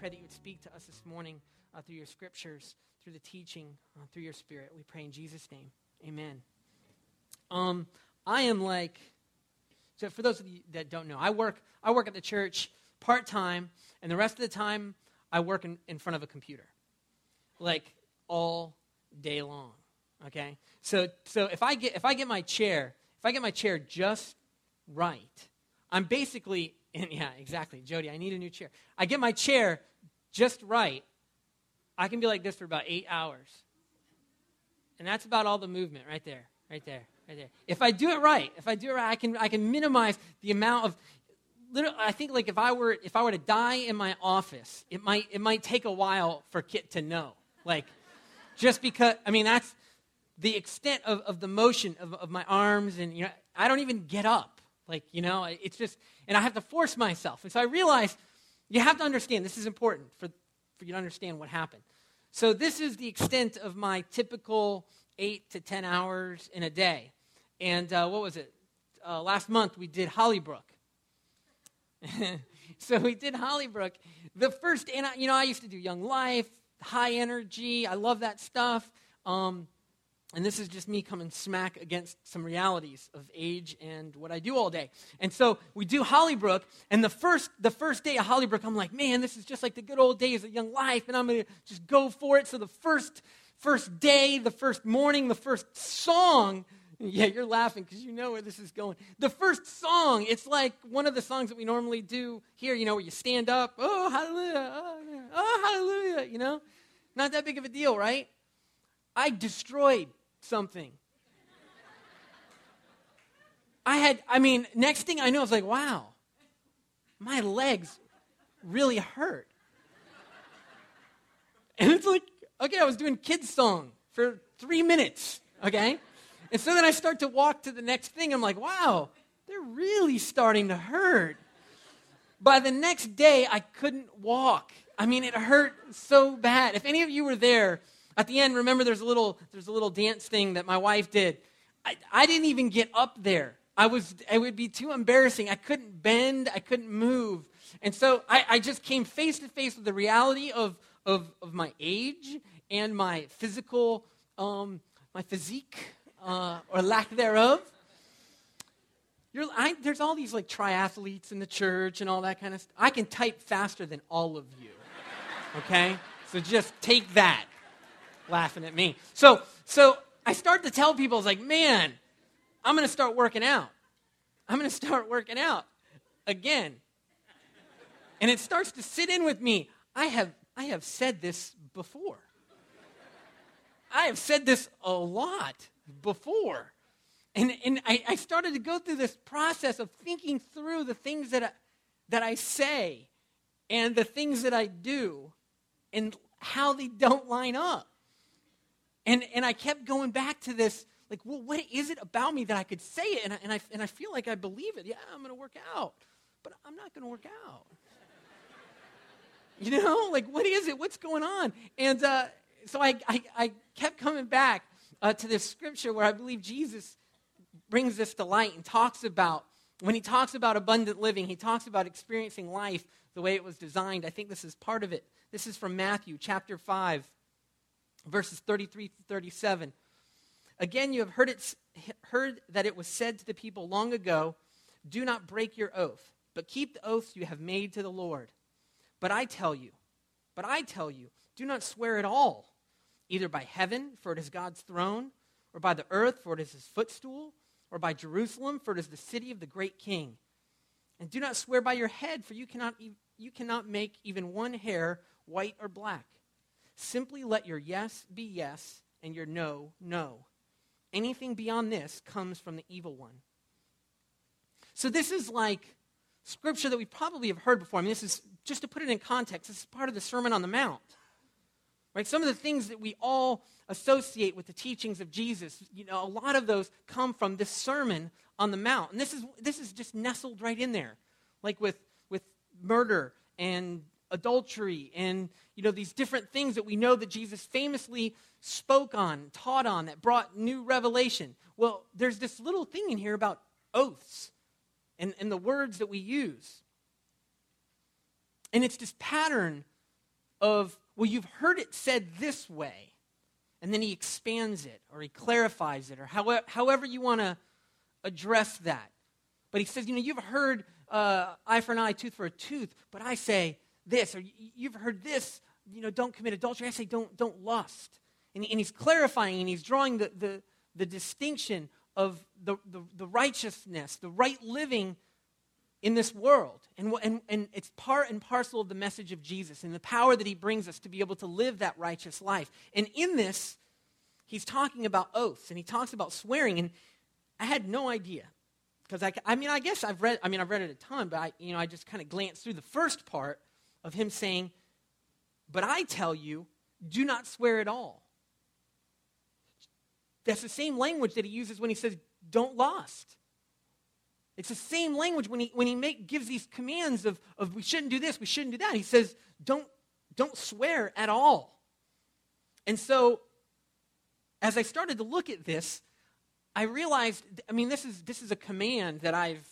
pray that you would speak to us this morning uh, through your scriptures, through the teaching, uh, through your spirit. We pray in Jesus' name. Amen. Um, I am like, so for those of you that don't know, I work, I work at the church part time, and the rest of the time I work in, in front of a computer, like all day long. Okay, so so if I get if I get my chair if I get my chair just right, I'm basically in, yeah exactly Jody. I need a new chair. I get my chair just right. I can be like this for about eight hours, and that's about all the movement right there, right there, right there. If I do it right, if I do it right, I can I can minimize the amount of I think like if I were if I were to die in my office, it might it might take a while for Kit to know. Like just because I mean that's the extent of, of the motion of, of my arms and you know I don't even get up. Like, you know, it's just and I have to force myself. And so I realized you have to understand this is important for, for you to understand what happened. So this is the extent of my typical eight to ten hours in a day. And uh, what was it? Uh, last month we did Hollybrook. so we did Hollybrook. The first, and I, you know, I used to do Young Life, high energy. I love that stuff. Um, and this is just me coming smack against some realities of age and what I do all day. And so we do Hollybrook, and the first, the first day of Hollybrook, I'm like, man, this is just like the good old days of young life, and I'm going to just go for it. So the first, first day, the first morning, the first song, yeah, you're laughing because you know where this is going. The first song, it's like one of the songs that we normally do here, you know, where you stand up, oh, hallelujah, oh, oh hallelujah, you know? Not that big of a deal, right? I destroyed something. I had, I mean, next thing I know, I was like, wow, my legs really hurt. And it's like, okay, I was doing kids' song for three minutes, okay? And so then I start to walk to the next thing. I'm like, wow, they're really starting to hurt. By the next day, I couldn't walk. I mean, it hurt so bad. If any of you were there, at the end, remember there's a little there's a little dance thing that my wife did. I, I didn't even get up there. I was it would be too embarrassing. I couldn't bend, I couldn't move. And so I, I just came face to face with the reality of, of, of my age and my physical, um, my physique, uh, or lack thereof. I, there's all these like triathletes in the church and all that kind of stuff. I can type faster than all of you. Okay? So just take that laughing at me. So, so I start to tell people, I was like, man, I'm going to start working out. I'm going to start working out again. And it starts to sit in with me. I have, I have said this before. I have said this a lot before. And, and I, I started to go through this process of thinking through the things that I, that I say and the things that I do and how they don't line up. And, and I kept going back to this, like, well, what is it about me that I could say it? And I, and I, and I feel like I believe it. Yeah, I'm going to work out, but I'm not going to work out. you know, like, what is it? What's going on? And uh, so I, I, I, kept coming back uh, to this scripture where I believe Jesus brings this to light and talks about, when he talks about abundant living, he talks about experiencing life the way it was designed. I think this is part of it. This is from Matthew chapter 5 verses 33 to 37. Again, you have heard, it, heard that it was said to the people long ago, Do not break your oath, but keep the oaths you have made to the Lord. But I tell you, but I tell you, do not swear at all, either by heaven, for it is God's throne, or by the earth, for it is his footstool, or by Jerusalem, for it is the city of the great king. And do not swear by your head, for you cannot, you cannot make even one hair white or black. Simply let your yes be yes and your no, no. Anything beyond this comes from the evil one. So, this is like scripture that we probably have heard before. I mean, this is just to put it in context, this is part of the Sermon on the Mount. Right? Some of the things that we all associate with the teachings of Jesus, you know, a lot of those come from this Sermon on the Mount. And this is, this is just nestled right in there, like with, with murder and adultery and you know these different things that we know that jesus famously spoke on taught on that brought new revelation well there's this little thing in here about oaths and, and the words that we use and it's this pattern of, well, you've heard it said this way. And then he expands it or he clarifies it or however, however you want to address that. But he says, you know, you've heard uh, eye for an eye, tooth for a tooth, but I say this, or you've heard this, you know, don't commit adultery. I say don't, don't lust. And, and he's clarifying and he's drawing the, the, the distinction of the, the, the righteousness, the right living in this world. And, and, and it's part and parcel of the message of Jesus and the power that he brings us to be able to live that righteous life. And in this, he's talking about oaths and he talks about swearing. And I had no idea. Because I, I mean, I guess I've read, I mean, I've read it a ton, but I, you know, I just kind of glanced through the first part of him saying, but I tell you, do not swear at all. That's the same language that he uses when he says, don't lust. It's the same language when he, when he make, gives these commands of, of we shouldn't do this, we shouldn't do that. He says, don't, don't swear at all. And so, as I started to look at this, I realized, I mean, this is, this is a command that I've,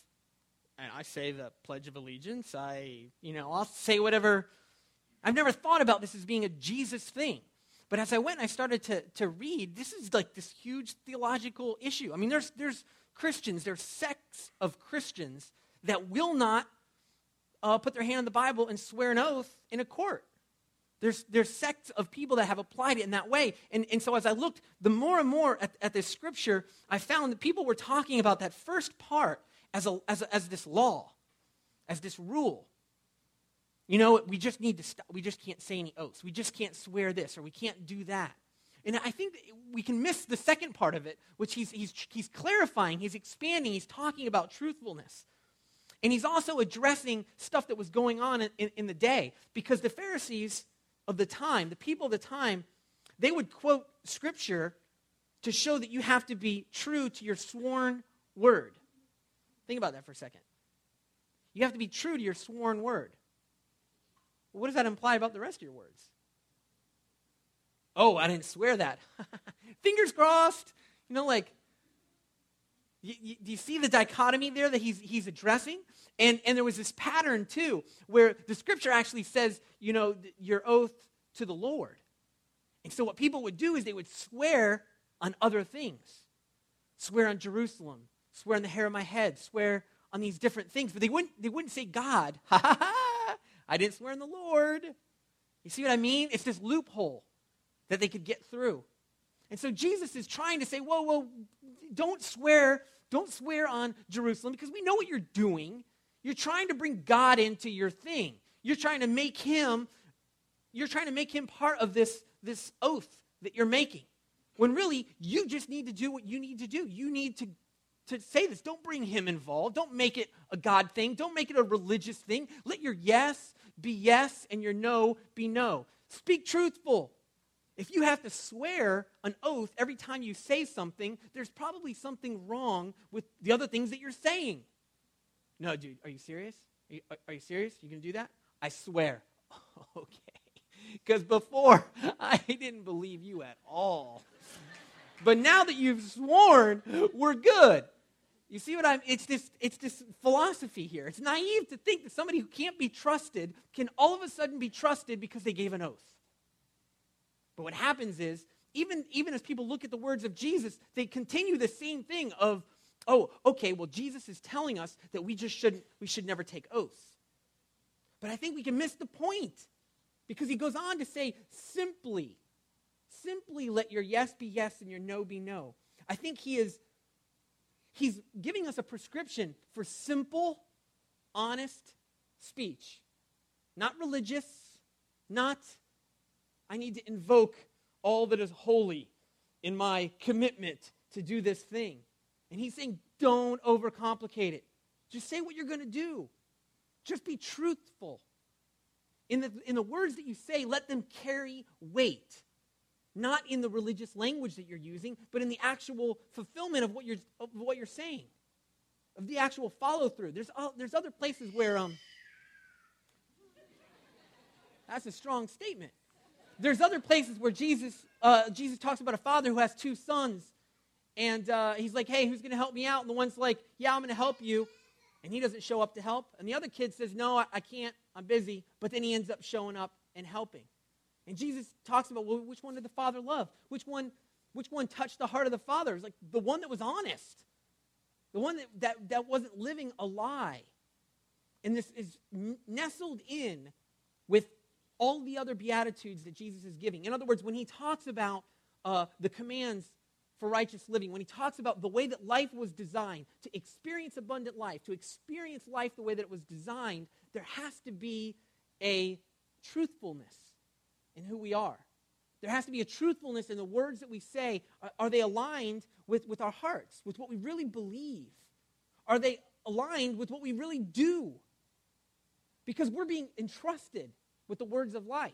and I say the Pledge of Allegiance. I, you know, I'll say whatever. I've never thought about this as being a Jesus thing. But as I went and I started to, to read, this is like this huge theological issue. I mean, there's, there's Christians, there's sects of Christians that will not uh, put their hand on the Bible and swear an oath in a court. There's, there's sects of people that have applied it in that way. And, and so as I looked, the more and more at, at this scripture, I found that people were talking about that first part as, a, as, a, as this law, as this rule. You know, we just need to stop. We just can't say any oaths. We just can't swear this or we can't do that. And I think we can miss the second part of it, which he's, he's, he's clarifying, he's expanding, he's talking about truthfulness. And he's also addressing stuff that was going on in, in, in, the day. Because the Pharisees of the time, the people of the time, they would quote scripture to show that you have to be true to your sworn word. Think about that for a second. You have to be true to your sworn word. What does that imply about the rest of your words? Oh, I didn't swear that. Fingers crossed. You know, like, do you see the dichotomy there that he's, he's addressing? And, and there was this pattern, too, where the scripture actually says, you know, your oath to the Lord. And so what people would do is they would swear on other things swear on Jerusalem, swear on the hair of my head, swear on these different things. But they wouldn't, they wouldn't say God. Ha ha ha! I didn't swear in the Lord. You see what I mean? It's this loophole that they could get through. And so Jesus is trying to say, whoa, whoa, don't swear, don't swear on Jerusalem because we know what you're doing. You're trying to bring God into your thing. You're trying to make him, you're trying to make him part of this, this oath that you're making. When really, you just need to do what you need to do. You need to, to say this. Don't bring him involved. Don't make it a God thing. Don't make it a religious thing. Let your yes be yes and your no be no. Speak truthful. If you have to swear an oath every time you say something, there's probably something wrong with the other things that you're saying. No, dude, are you serious? Are you, are you serious? You to do that? I swear. okay. Because before, I didn't believe you at all. but now that you've sworn, we're good. You see what I'm it's this it's this philosophy here. It's naive to think that somebody who can't be trusted can all of a sudden be trusted because they gave an oath. But what happens is, even, even as people look at the words of Jesus, they continue the same thing of, oh, okay, well, Jesus is telling us that we just shouldn't, we should never take oaths. But I think we can miss the point because he goes on to say, simply, simply let your yes be yes and your no be no. I think he is, he's giving us a prescription for simple, honest speech. Not religious, not I need to invoke all that is holy in my commitment to do this thing. And he's saying, don't overcomplicate it. Just say what you're going to do. Just be truthful. In the, in the words that you say, let them carry weight. Not in the religious language that you're using, but in the actual fulfillment of what you're, of what you're saying, of the actual follow through. There's, uh, there's other places where um, that's a strong statement. There's other places where Jesus, uh, Jesus talks about a father who has two sons. And uh, he's like, hey, who's going to help me out? And the one's like, yeah, I'm going to help you. And he doesn't show up to help. And the other kid says, no, I, I can't. I'm busy. But then he ends up showing up and helping. And Jesus talks about well, which one did the Father love? Which one, which one touched the heart of the Father? It's like the one that was honest, the one that, that, that wasn't living a lie. And this is nestled in with all the other beatitudes that Jesus is giving. In other words, when he talks about uh, the commands for righteous living, when he talks about the way that life was designed to experience abundant life, to experience life the way that it was designed, there has to be a truthfulness in who we are. There has to be a truthfulness in the words that we say. Are, are they aligned with, with our hearts, with what we really believe? Are they aligned with what we really do? Because we're being entrusted with the words of life.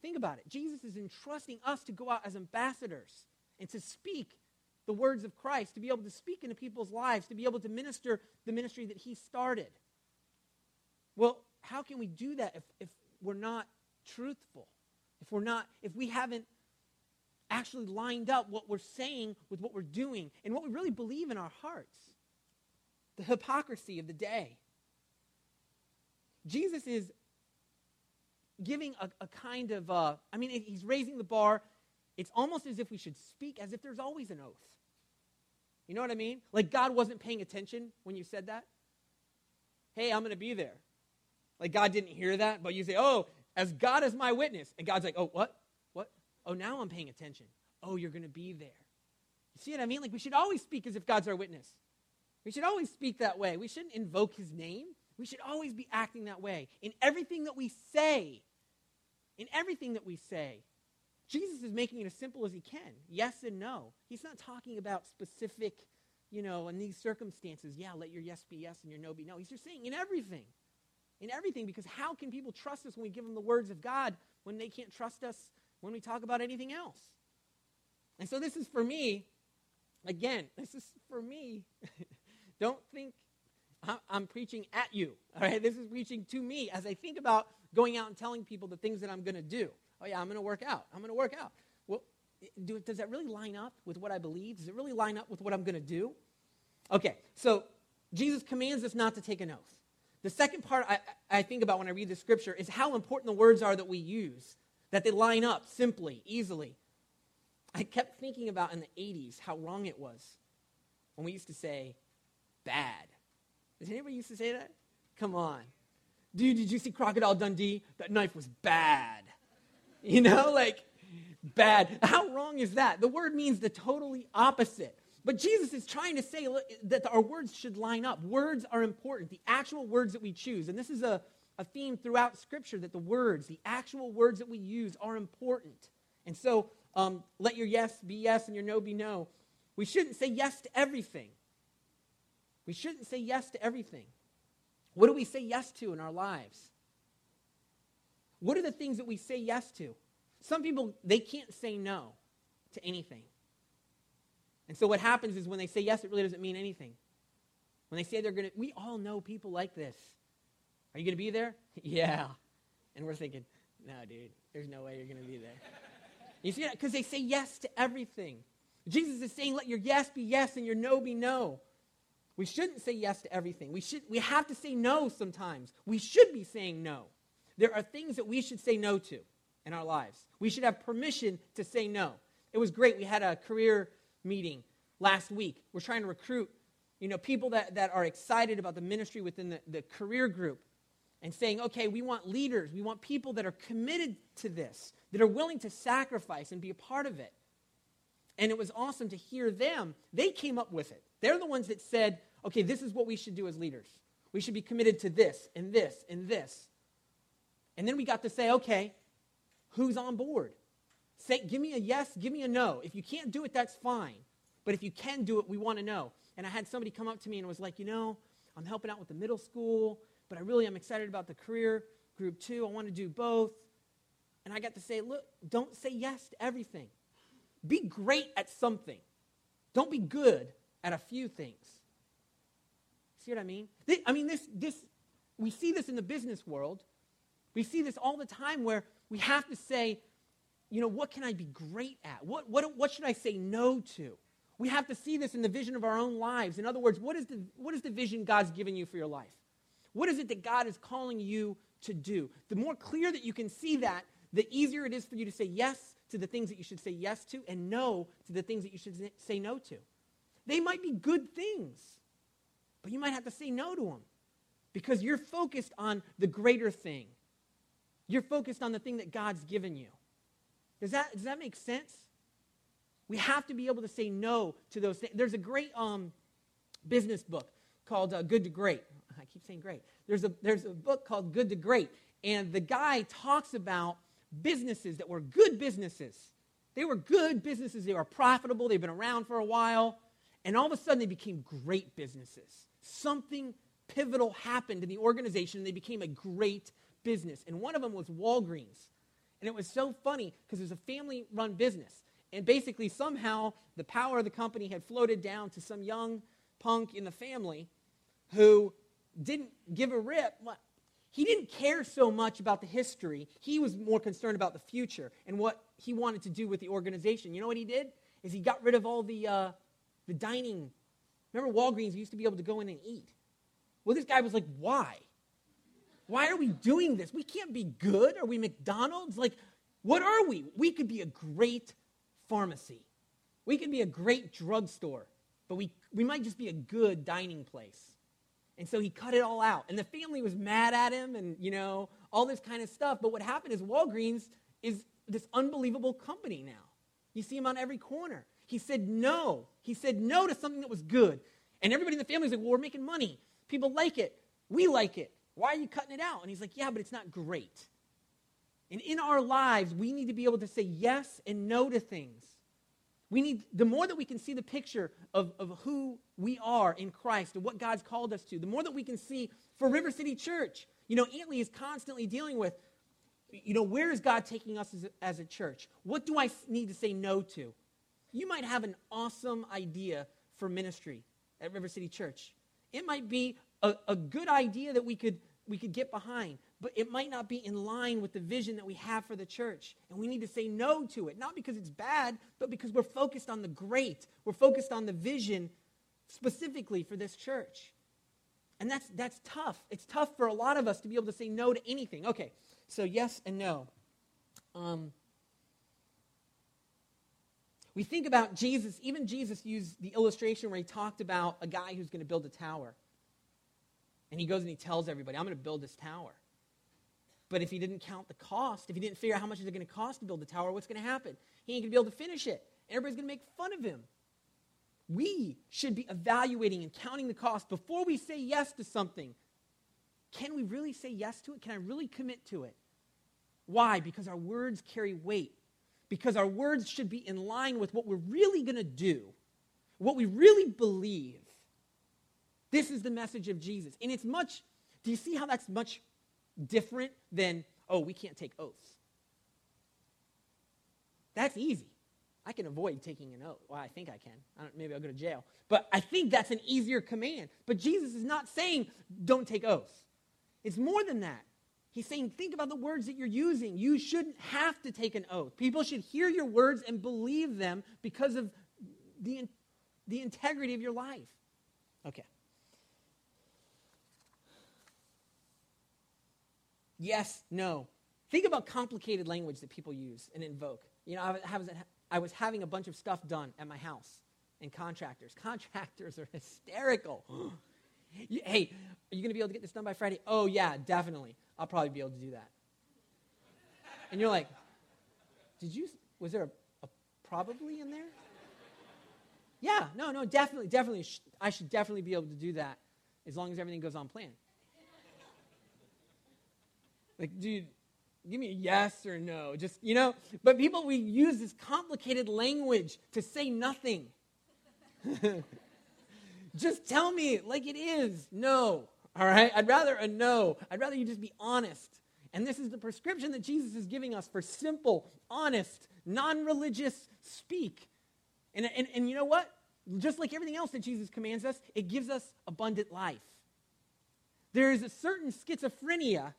Think about it. Jesus is entrusting us to go out as ambassadors and to speak the words of Christ, to be able to speak into people's lives, to be able to minister the ministry that he started. Well, how can we do that if, if we're not truthful? If we're not, if we haven't actually lined up what we're saying with what we're doing and what we really believe in our hearts? The hypocrisy of the day. Jesus is giving a, a kind of, uh, I mean, he's raising the bar. It's almost as if we should speak as if there's always an oath. You know what I mean? Like God wasn't paying attention when you said that. Hey, I'm going to be there. Like God didn't hear that, but you say, oh, as God is my witness. And God's like, oh, what? What? Oh, now I'm paying attention. Oh, you're going to be there. You see what I mean? Like we should always speak as if God's our witness. We should always speak that way. We shouldn't invoke his name. We should always be acting that way in everything that we say. In everything that we say. Jesus is making it as simple as he can yes and no. He's not talking about specific, you know, in these circumstances, yeah, let your yes be yes and your no be no. He's just saying in everything. In everything, because how can people trust us when we give them the words of God when they can't trust us when we talk about anything else? And so this is for me, again, this is for me. Don't think I'm preaching at you. All right, this is preaching to me as I think about going out and telling people the things that I'm going to do. Oh yeah, I'm going to work out. I'm going to work out. Well, do, does that really line up with what I believe? Does it really line up with what I'm going to do? Okay, so Jesus commands us not to take an oath. The second part I, I think about when I read the scripture is how important the words are that we use, that they line up simply, easily. I kept thinking about in the 80s how wrong it was when we used to say bad does anybody used to say that? Come on. Dude, did you see Crocodile Dundee? That knife was bad. You know, like, bad. How wrong is that? The word means the totally opposite. But Jesus is trying to say that our words should line up. Words are important, the actual words that we choose. And this is a, a theme throughout Scripture that the words, the actual words that we use, are important. And so um, let your yes be yes and your no be no. We shouldn't say yes to everything. We shouldn't say yes to everything. What do we say yes to in our lives? What are the things that we say yes to? Some people, they can't say no to anything. And so what happens is when they say yes, it really doesn't mean anything. When they say they're going to, we all know people like this. Are you going to be there? yeah. And we're thinking, no, dude, there's no way you're going to be there. you see that? Because they say yes to everything. Jesus is saying, let your yes be yes and your no be no. We shouldn't say yes to everything. We, should, we have to say no sometimes. We should be saying no. There are things that we should say no to in our lives. We should have permission to say no. It was great. We had a career meeting last week. We're trying to recruit you know, people that, that are excited about the ministry within the, the career group and saying, okay, we want leaders. We want people that are committed to this, that are willing to sacrifice and be a part of it. And it was awesome to hear them. They came up with it. They're the ones that said, okay, this is what we should do as leaders. We should be committed to this and this and this. And then we got to say, okay, who's on board? Say, give me a yes, give me a no. If you can't do it, that's fine. But if you can do it, we want to know. And I had somebody come up to me and was like, you know, I'm helping out with the middle school, but I really am excited about the career group too. I want to do both. And I got to say, look, don't say yes to everything. Be great at something. Don't be good at a few things. See what I mean? I mean, this, this, we see this in the business world. We see this all the time where we have to say, you know, what can I be great at? What, what, what should I say no to? We have to see this in the vision of our own lives. In other words, what is, the, what is the vision God's given you for your life? What is it that God is calling you to do? The more clear that you can see that, the easier it is for you to say yes to the things that you should say yes to and no to the things that you should say no to. They might be good things, but you might have to say no to them because you're focused on the greater thing. You're focused on the thing that God's given you. Does that, does that make sense? We have to be able to say no to those things. There's a great um, business book called uh, Good to Great. I keep saying great. There's a, there's a book called Good to Great, and the guy talks about businesses that were good businesses. They were good businesses. They were profitable. They've been around for a while. And all of a sudden, they became great businesses. Something pivotal happened in the organization, and they became a great business. And one of them was Walgreens. And it was so funny because it was a family run business. And basically, somehow, the power of the company had floated down to some young punk in the family who didn't give a rip. He didn't care so much about the history. He was more concerned about the future and what he wanted to do with the organization. You know what he did? Is he got rid of all the, uh, the dining. Remember, Walgreens used to be able to go in and eat. Well, this guy was like, why? Why are we doing this? We can't be good. Are we McDonald's? Like, what are we? We could be a great pharmacy. We could be a great drugstore, but we, we might just be a good dining place. And so he cut it all out. And the family was mad at him and, you know, all this kind of stuff. But what happened is Walgreens is this unbelievable company now. You see him on every corner. He said no. He said no to something that was good. And everybody in the family was like, well, we're making money. People like it. We like it. Why are you cutting it out? And he's like, yeah, but it's not great. And in our lives, we need to be able to say yes and no to things. We need, the more that we can see the picture of, of who we are in Christ and what God's called us to, the more that we can see for River City Church. You know, Antley is constantly dealing with, you know, where is God taking us as a, as a church? What do I need to say no to? You might have an awesome idea for ministry at River City Church. It might be a, a good idea that we could, we could get behind, but it might not be in line with the vision that we have for the church. And we need to say no to it, not because it's bad, but because we're focused on the great. We're focused on the vision specifically for this church. And that's, that's tough. It's tough for a lot of us to be able to say no to anything. Okay, so yes and no. Um, we think about Jesus, even Jesus used the illustration where he talked about a guy who's going to build a tower. And he goes and he tells everybody, I'm going to build this tower. But if he didn't count the cost, if he didn't figure out how much is it going to cost to build the tower, what's going to happen? He ain't going to be able to finish it. And everybody's going to make fun of him. We should be evaluating and counting the cost before we say yes to something. Can we really say yes to it? Can I really commit to it? Why? Because our words carry weight because our words should be in line with what we're really going to do, what we really believe. This is the message of Jesus. And it's much, do you see how that's much different than, oh, we can't take oaths? That's easy. I can avoid taking an oath. Well, I think I can. I maybe I'll go to jail. But I think that's an easier command. But Jesus is not saying don't take oaths. It's more than that. He's saying, think about the words that you're using. You shouldn't have to take an oath. People should hear your words and believe them because of the, the integrity of your life. Okay. Yes, no. Think about complicated language that people use and invoke. You know, I was, I was having a bunch of stuff done at my house, and contractors. Contractors are hysterical. hey, are you going to be able to get this done by Friday? Oh, yeah, definitely. I'll probably be able to do that. And you're like, did you, was there a, a probably in there? Yeah, no, no, definitely, definitely. I should definitely be able to do that as long as everything goes on plan. Like, dude, give me a yes or no. Just, you know, but people, we use this complicated language to say nothing. Just tell me like it is. No. All right? I'd rather a no. I'd rather you just be honest. And this is the prescription that Jesus is giving us for simple, honest, non religious speak. And, and, and you know what? Just like everything else that Jesus commands us, it gives us abundant life. There is a certain schizophrenia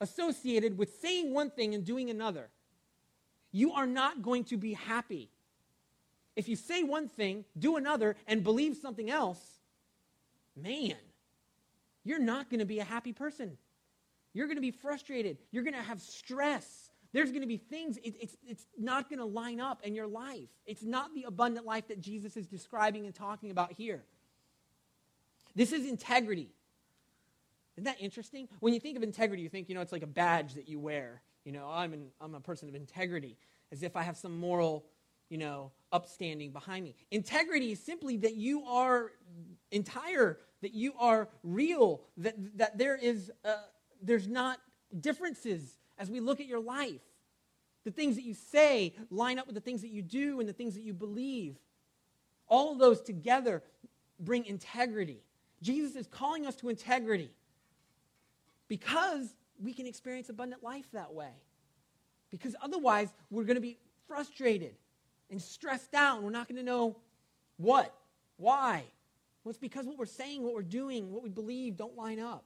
associated with saying one thing and doing another. You are not going to be happy. If you say one thing, do another, and believe something else, man, you're not going to be a happy person. You're going to be frustrated. You're going to have stress there's going to be things, it, it's, it's not going to line up in your life. It's not the abundant life that Jesus is describing and talking about here. This is integrity. Isn't that interesting? When you think of integrity, you think, you know, it's like a badge that you wear. You know, I'm, an, I'm a person of integrity, as if I have some moral, you know, upstanding behind me. Integrity is simply that you are entire, that you are real, that, that there is, uh, there's not differences as we look at your life. The things that you say line up with the things that you do and the things that you believe. All those together bring integrity. Jesus is calling us to integrity because we can experience abundant life that way. Because otherwise, we're going to be frustrated and stressed out. We're not going to know what, why. Well, it's because what we're saying, what we're doing, what we believe don't line up.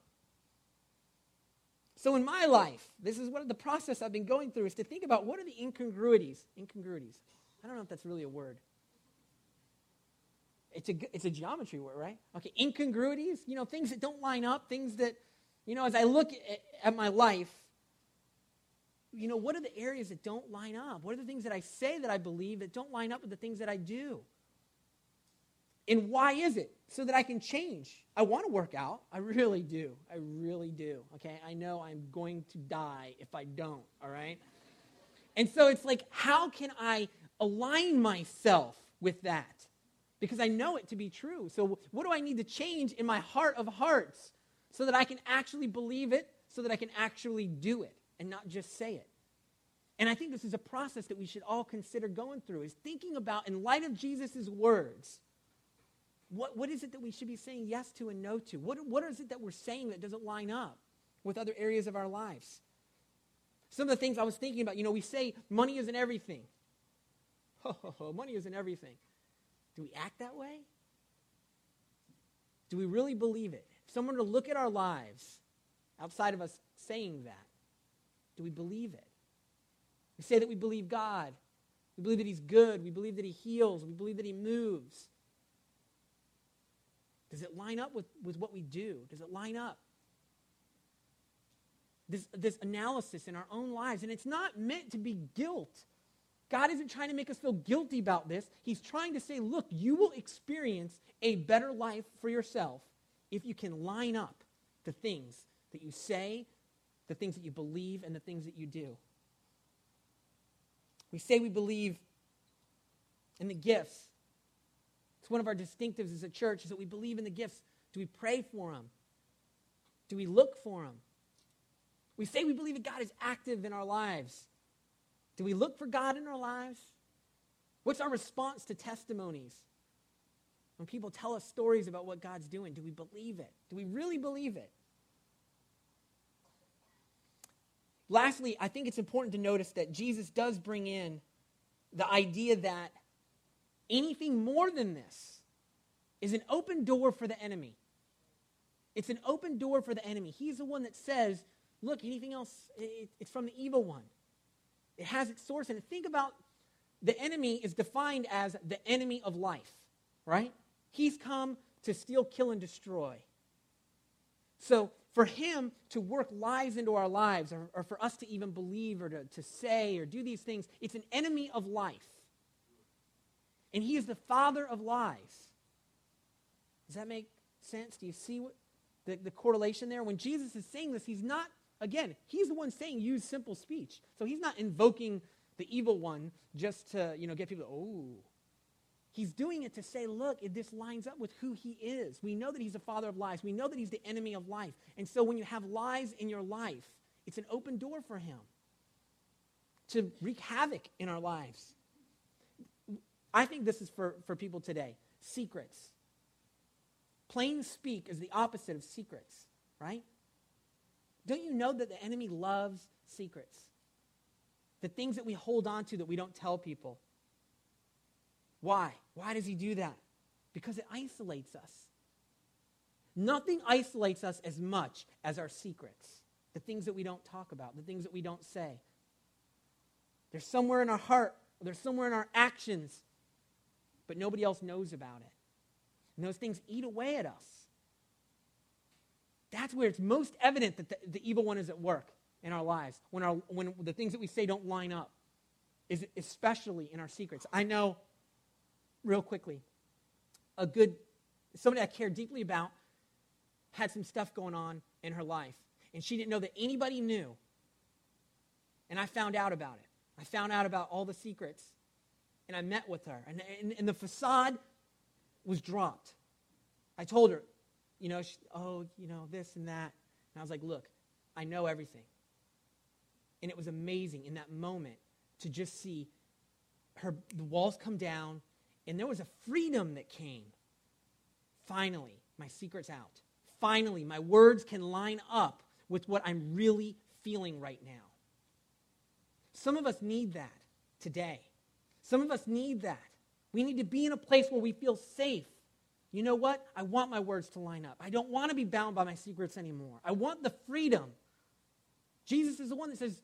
So in my life, this is what the process I've been going through is to think about what are the incongruities. Incongruities. I don't know if that's really a word. It's a, it's a geometry word, right? Okay, incongruities, you know, things that don't line up, things that, you know, as I look at, my life, you know, what are the areas that don't line up? What are the things that I say that I believe that don't line up with the things that I do? And why is it? So that I can change. I want to work out. I really do. I really do. Okay? I know I'm going to die if I don't, all right? And so it's like, how can I align myself with that? Because I know it to be true. So, what do I need to change in my heart of hearts so that I can actually believe it, so that I can actually do it and not just say it? And I think this is a process that we should all consider going through is thinking about, in light of Jesus' words, what, what is it that we should be saying yes to and no to? What, what is it that we're saying that doesn't line up with other areas of our lives? Some of the things I was thinking about, you know, we say money isn't everything. Oh, money isn't everything. Do we act that way? Do we really believe it? Someone to look at our lives outside of us saying that, do we believe it? We say that we believe God. We believe that He's good. We believe that He heals. We believe that He moves. Does it line up with, with what we do? Does it line up? This, this analysis in our own lives. And it's not meant to be guilt. God isn't trying to make us feel guilty about this. He's trying to say, look, you will experience a better life for yourself if you can line up the things that you say, the things that you believe, and the things that you do. We say we believe in the gifts. It's one of our distinctives as a church is that we believe in the gifts. Do we pray for them? Do we look for them? We say we believe that God is active in our lives. Do we look for God in our lives? What's our response to testimonies? When people tell us stories about what God's doing, do we believe it? Do we really believe it? Lastly, I think it's important to notice that Jesus does bring in the idea that anything more than this is an open door for the enemy. It's an open door for the enemy. He's the one that says, look, anything else, it's from the evil one. It has its source And. Think about the enemy is defined as the enemy of life, right? He's come to steal, kill, and destroy. So for him to work lies into our lives, or, or for us to even believe or to, to say or do these things, it's an enemy of life and he is the father of lies. Does that make sense? Do you see what, the, the correlation there? When Jesus is saying this, he's not, again, he's the one saying use simple speech. So he's not invoking the evil one just to, you know, get people, oh. He's doing it to say, look, this lines up with who he is. We know that he's the father of lies. We know that he's the enemy of life. And so when you have lies in your life, it's an open door for him to wreak havoc in our lives. I think this is for, for people today. Secrets. Plain speak is the opposite of secrets, right? Don't you know that the enemy loves secrets? The things that we hold on to that we don't tell people. Why? Why does he do that? Because it isolates us. Nothing isolates us as much as our secrets, the things that we don't talk about, the things that we don't say. They're somewhere in our heart, they're somewhere in our actions but nobody else knows about it. And those things eat away at us. That's where it's most evident that the, the evil one is at work, in our lives, when, our, when the things that we say don't line up, is especially in our secrets. I know, real quickly, a good, somebody I care deeply about had some stuff going on in her life, and she didn't know that anybody knew. And I found out about it. I found out about all the secrets, and I met with her. And, and, and the facade was dropped. I told her, you know, she, oh, you know, this and that. And I was like, look, I know everything. And it was amazing in that moment to just see her the walls come down and there was a freedom that came. Finally, my secret's out. Finally, my words can line up with what I'm really feeling right now. Some of us need that today. Some of us need that. We need to be in a place where we feel safe. You know what? I want my words to line up. I don't want to be bound by my secrets anymore. I want the freedom. Jesus is the one that says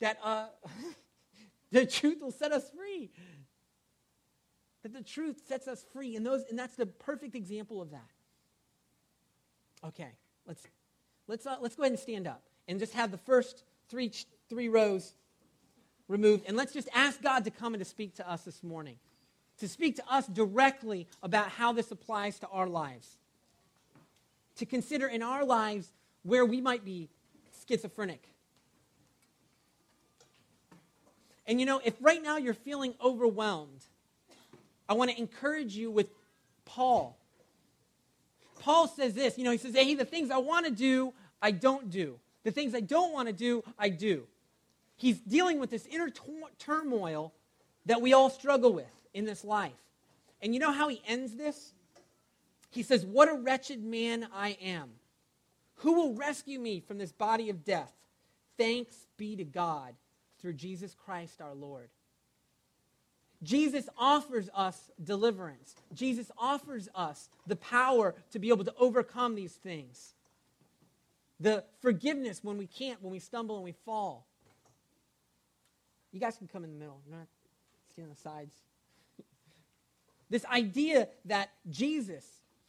that uh, the truth will set us free. That the truth sets us free. And, those, and that's the perfect example of that. Okay, let's, let's, uh, let's go ahead and stand up and just have the first three, three rows removed. And let's just ask God to come and to speak to us this morning, to speak to us directly about how this applies to our lives, to consider in our lives where we might be schizophrenic. And you know, if right now you're feeling overwhelmed, I want to encourage you with Paul. Paul says this, you know, he says, hey, the things I want to do, I don't do. The things I don't want to do, I do. He's dealing with this inner turmoil that we all struggle with in this life. And you know how he ends this? He says, What a wretched man I am. Who will rescue me from this body of death? Thanks be to God through Jesus Christ our Lord. Jesus offers us deliverance. Jesus offers us the power to be able to overcome these things. The forgiveness when we can't, when we stumble and we fall. You guys can come in the middle. You're not on the sides. this idea that Jesus,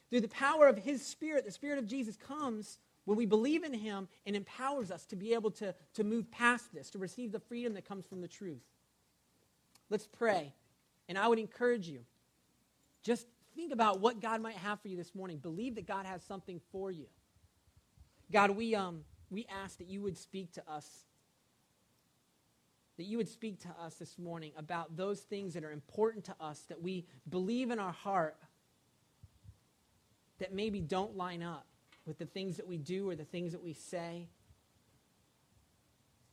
through the power of his spirit, the spirit of Jesus comes when we believe in him and empowers us to be able to, to move past this, to receive the freedom that comes from the truth. Let's pray. And I would encourage you just think about what God might have for you this morning. Believe that God has something for you. God, we, um, we ask that you would speak to us, that you would speak to us this morning about those things that are important to us, that we believe in our heart that maybe don't line up with the things that we do or the things that we say,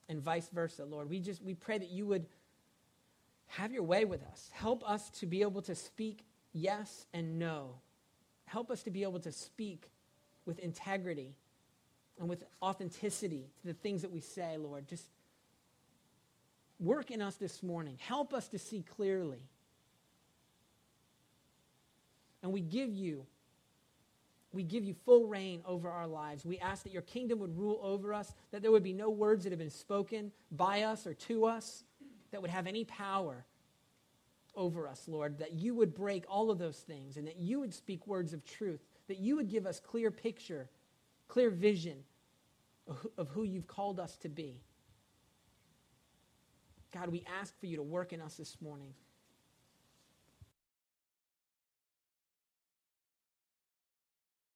and vice versa, Lord. We just we pray that you would have your way with us. Help us to be able to speak yes and no. Help us to be able to speak with integrity and with authenticity to the things that we say, Lord. Just work in us this morning. Help us to see clearly. And we give you we give you full reign over our lives. We ask that your kingdom would rule over us, that there would be no words that have been spoken by us or to us that would have any power over us, Lord, that you would break all of those things and that you would speak words of truth, that you would give us clear picture, clear vision of who you've called us to be. God, we ask for you to work in us this morning.